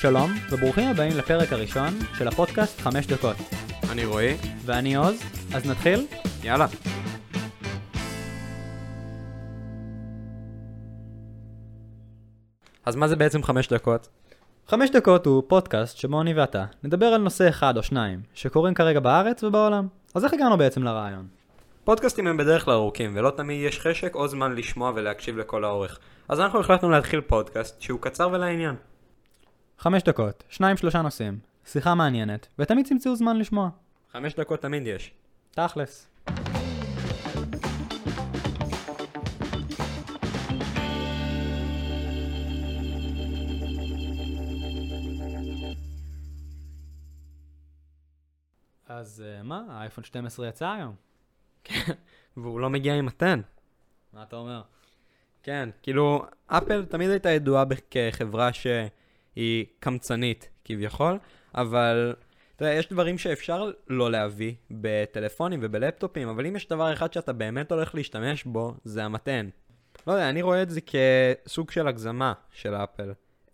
שלום, וברוכים הבאים לפרק הראשון של הפודקאסט 5 דקות. אני רועי, ואני עוז, אז נתחיל? יאללה. אז מה זה בעצם חמש דקות? 5 דקות הוא פודקאסט שבו אני ואתה נדבר על נושא אחד או שניים שקורים כרגע בארץ ובעולם. אז איך הגענו בעצם לרעיון? פודקאסטים הם בדרך כלל ארוכים, ולא תמיד יש חשק או זמן לשמוע ולהקשיב לכל האורך. אז אנחנו החלטנו להתחיל פודקאסט שהוא קצר ולעניין. 5 דקות, שניים שלושה נושאים, שיחה מעניינת, ותמיד תמצאו זמן לשמוע. חמש דקות תמיד יש. תכלס. אז אה, מה, האייפון 12 יצא היום? והוא לא מגיע עם מתן. מה אתה אומר? כן, כאילו, אפל תמיד הייתה ידועה כחברה שהיא קמצנית, כביכול, אבל, אתה יודע, יש דברים שאפשר לא להביא בטלפונים ובלפטופים, אבל אם יש דבר אחד שאתה באמת הולך להשתמש בו, זה המתן. לא יודע, אני רואה את זה כסוג של הגזמה של אפל. Uh,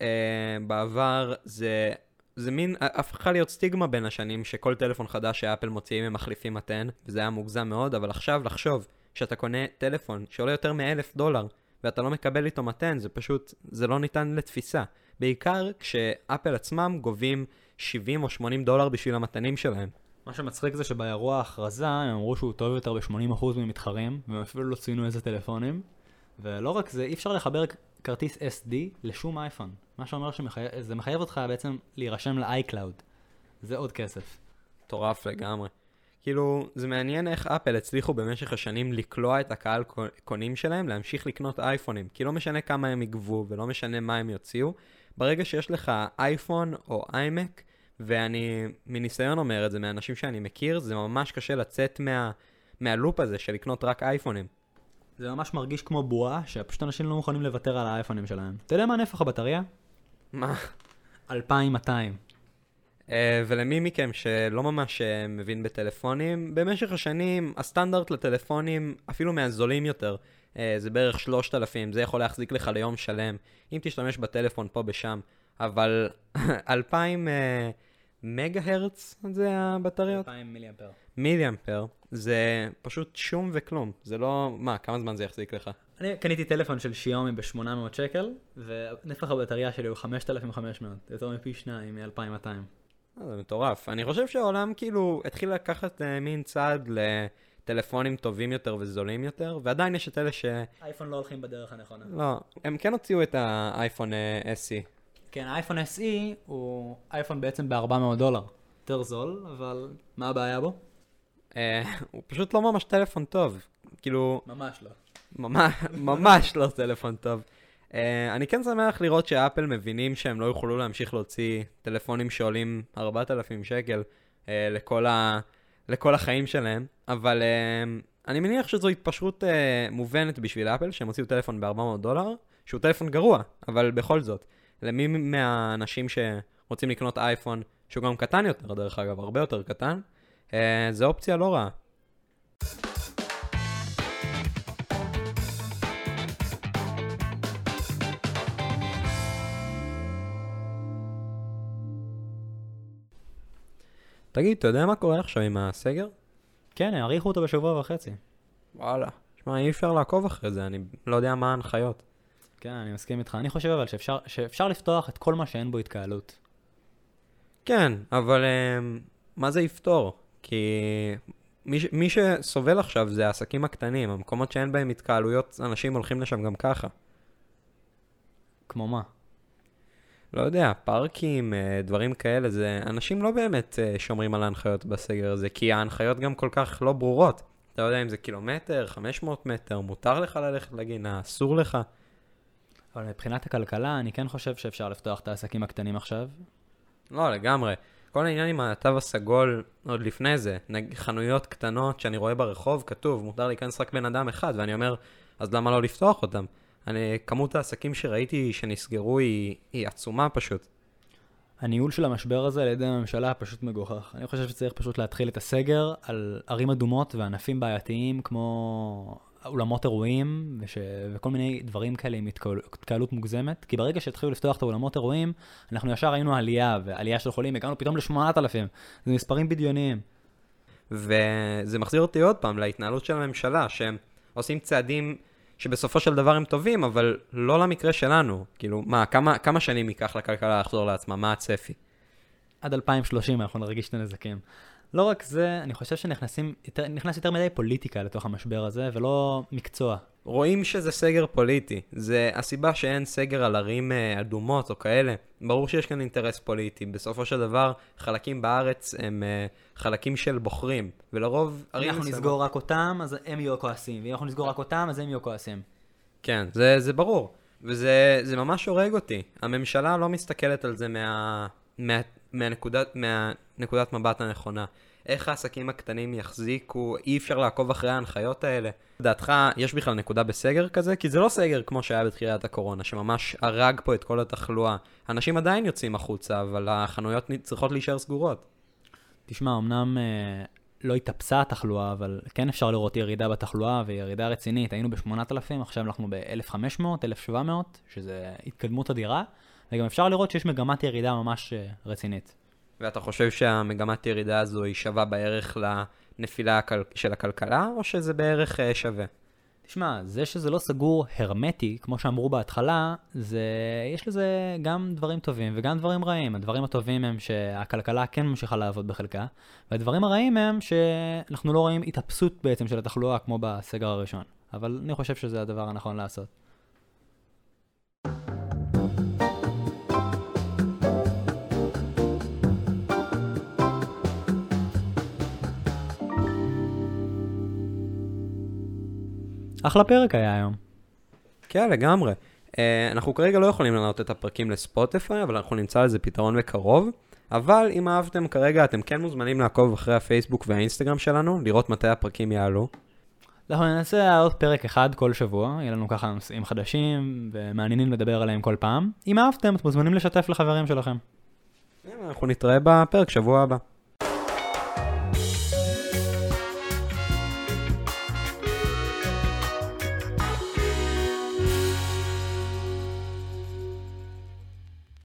בעבר זה, זה מין, הפכה להיות סטיגמה בין השנים שכל טלפון חדש שאפל מוציאים הם מחליפים מתן, וזה היה מוגזם מאוד, אבל עכשיו לחשוב שאתה קונה טלפון שעולה יותר מאלף דולר, ואתה לא מקבל איתו מתן, זה פשוט, זה לא ניתן לתפיסה. בעיקר כשאפל עצמם גובים 70 או 80 דולר בשביל המתנים שלהם. מה שמצחיק זה שבאירוע ההכרזה הם אמרו שהוא טוב יותר ב-80% ממתחרים, והם אפילו לא ציינו איזה טלפונים. ולא רק זה, אי אפשר לחבר כרטיס SD לשום אייפון. מה שאומר שזה מחייב אותך בעצם להירשם ל-iCloud. זה עוד כסף. מטורף לגמרי. כאילו, זה מעניין איך אפל הצליחו במשך השנים לקלוע את הקהל קונים שלהם להמשיך לקנות אייפונים. כי לא משנה כמה הם יגבו ולא משנה מה הם יוציאו, ברגע שיש לך אייפון או איימק, ואני מניסיון אומר את זה, מאנשים שאני מכיר, זה ממש קשה לצאת מה, מהלופ הזה של לקנות רק אייפונים. זה ממש מרגיש כמו בועה, שפשוט אנשים לא מוכנים לוותר על האייפונים שלהם. אתה יודע מה נפח הבטריה? מה? 2200. Uh, ולמי מכם שלא ממש uh, מבין בטלפונים, במשך השנים הסטנדרט לטלפונים, אפילו מהזולים יותר, uh, זה בערך 3,000, זה יכול להחזיק לך ליום שלם, אם תשתמש בטלפון פה בשם, אבל 2,000 uh, מגה הרץ זה הבטריות? 2,000 מיליאמפר. מיליאמפר, זה פשוט שום וכלום, זה לא, מה, כמה זמן זה יחזיק לך? אני קניתי טלפון של שיומי ב-800 שקל, ונפח הבטריה שלי הוא 5,500, יותר מפי שניים מ-2,200. זה מטורף. אני חושב שהעולם כאילו התחיל לקחת uh, מין צעד לטלפונים טובים יותר וזולים יותר, ועדיין יש את אלה ש... אייפון לא הולכים בדרך הנכונה. לא, הם כן הוציאו את האייפון uh, SE. כן, האייפון SE הוא אייפון בעצם ב-400 דולר. יותר זול, אבל מה הבעיה בו? Uh, הוא פשוט לא ממש טלפון טוב. כאילו... ממש לא. ממש, ממש לא טלפון טוב. Uh, אני כן שמח לראות שאפל מבינים שהם לא יוכלו להמשיך להוציא טלפונים שעולים 4,000 שקל uh, לכל, ה... לכל החיים שלהם, אבל uh, אני מניח שזו התפשרות uh, מובנת בשביל אפל, שהם הוציאו טלפון ב-400 דולר, שהוא טלפון גרוע, אבל בכל זאת, למי מהאנשים שרוצים לקנות אייפון, שהוא גם קטן יותר דרך אגב, הרבה יותר קטן, uh, זו אופציה לא רעה. תגיד, אתה יודע מה קורה עכשיו עם הסגר? כן, האריכו אותו בשבוע וחצי. וואלה. שמע, אי אפשר לעקוב אחרי זה, אני לא יודע מה ההנחיות. כן, אני מסכים איתך. אני חושב אבל שאפשר, שאפשר לפתוח את כל מה שאין בו התקהלות. כן, אבל um, מה זה יפתור? כי מי, מי שסובל עכשיו זה העסקים הקטנים, המקומות שאין בהם התקהלויות, אנשים הולכים לשם גם ככה. כמו מה? לא יודע, פארקים, אה, דברים כאלה, זה... אנשים לא באמת אה, שומרים על ההנחיות בסגר הזה, כי ההנחיות גם כל כך לא ברורות. אתה יודע אם זה קילומטר, 500 מטר, מותר לך ללכת לגינה, אסור לך. אבל מבחינת הכלכלה, אני כן חושב שאפשר לפתוח את העסקים הקטנים עכשיו. לא, לגמרי. כל העניין עם התו הסגול, עוד לפני זה, נג... חנויות קטנות שאני רואה ברחוב, כתוב, מותר להיכנס רק בן אדם אחד, ואני אומר, אז למה לא לפתוח אותם? אני, כמות העסקים שראיתי שנסגרו היא, היא עצומה פשוט. הניהול של המשבר הזה על ידי הממשלה פשוט מגוחך. אני חושב שצריך פשוט להתחיל את הסגר על ערים אדומות וענפים בעייתיים כמו אולמות אירועים וש... וכל מיני דברים כאלה עם התקהל... התקהלות מוגזמת, כי ברגע שהתחילו לפתוח את האולמות אירועים, אנחנו ישר ראינו עלייה, ועלייה של חולים, הגענו פתאום ל-8,000, זה מספרים בדיוניים. וזה מחזיר אותי עוד פעם להתנהלות של הממשלה, שהם עושים צעדים שבסופו של דבר הם טובים, אבל לא למקרה שלנו. כאילו, מה, כמה, כמה שנים ייקח לכלכלה לחזור לעצמה? מה הצפי? עד 2030 אנחנו נרגיש את הנזקים. לא רק זה, אני חושב שנכנסים, יותר, נכנס יותר מדי פוליטיקה לתוך המשבר הזה, ולא מקצוע. רואים שזה סגר פוליטי. זה הסיבה שאין סגר על ערים אה, אדומות או כאלה. ברור שיש כאן אינטרס פוליטי. בסופו של דבר, חלקים בארץ הם אה, חלקים של בוחרים, ולרוב ערים... אם אנחנו נסגור רק אותם, אז הם יהיו כועסים, ואם אנחנו נסגור רק אותם, אז הם יהיו כועסים. כן, זה, זה ברור. וזה ממש הורג אותי. הממשלה לא מסתכלת על זה מה, מה, מהנקודת, מהנקודת מבט הנכונה. איך העסקים הקטנים יחזיקו, אי אפשר לעקוב אחרי ההנחיות האלה. לדעתך, יש בכלל נקודה בסגר כזה? כי זה לא סגר כמו שהיה בתחילת הקורונה, שממש הרג פה את כל התחלואה. אנשים עדיין יוצאים החוצה, אבל החנויות צריכות להישאר סגורות. תשמע, אמנם אה, לא התאפסה התחלואה, אבל כן אפשר לראות ירידה בתחלואה וירידה רצינית. היינו ב-8,000, עכשיו אנחנו ב-1,500, 1,700, שזה התקדמות אדירה, וגם אפשר לראות שיש מגמת ירידה ממש אה, רצינית. ואתה חושב שהמגמת ירידה הזו היא שווה בערך לנפילה של הכלכלה, או שזה בערך אה, שווה? תשמע, זה שזה לא סגור הרמטי, כמו שאמרו בהתחלה, זה... יש לזה גם דברים טובים וגם דברים רעים. הדברים הטובים הם שהכלכלה כן ממשיכה לעבוד בחלקה, והדברים הרעים הם שאנחנו לא רואים התאפסות בעצם של התחלואה כמו בסגר הראשון. אבל אני חושב שזה הדבר הנכון לעשות. אחלה פרק היה היום. כן, לגמרי. Uh, אנחנו כרגע לא יכולים לענות את הפרקים לספוטיפיי, אבל אנחנו נמצא לזה פתרון בקרוב. אבל אם אהבתם כרגע, אתם כן מוזמנים לעקוב אחרי הפייסבוק והאינסטגרם שלנו, לראות מתי הפרקים יעלו. אנחנו ננסה לעלות פרק אחד כל שבוע, יהיה לנו ככה נושאים חדשים ומעניינים לדבר עליהם כל פעם. אם אהבתם, אתם מוזמנים לשתף לחברים שלכם. אנחנו נתראה בפרק שבוע הבא.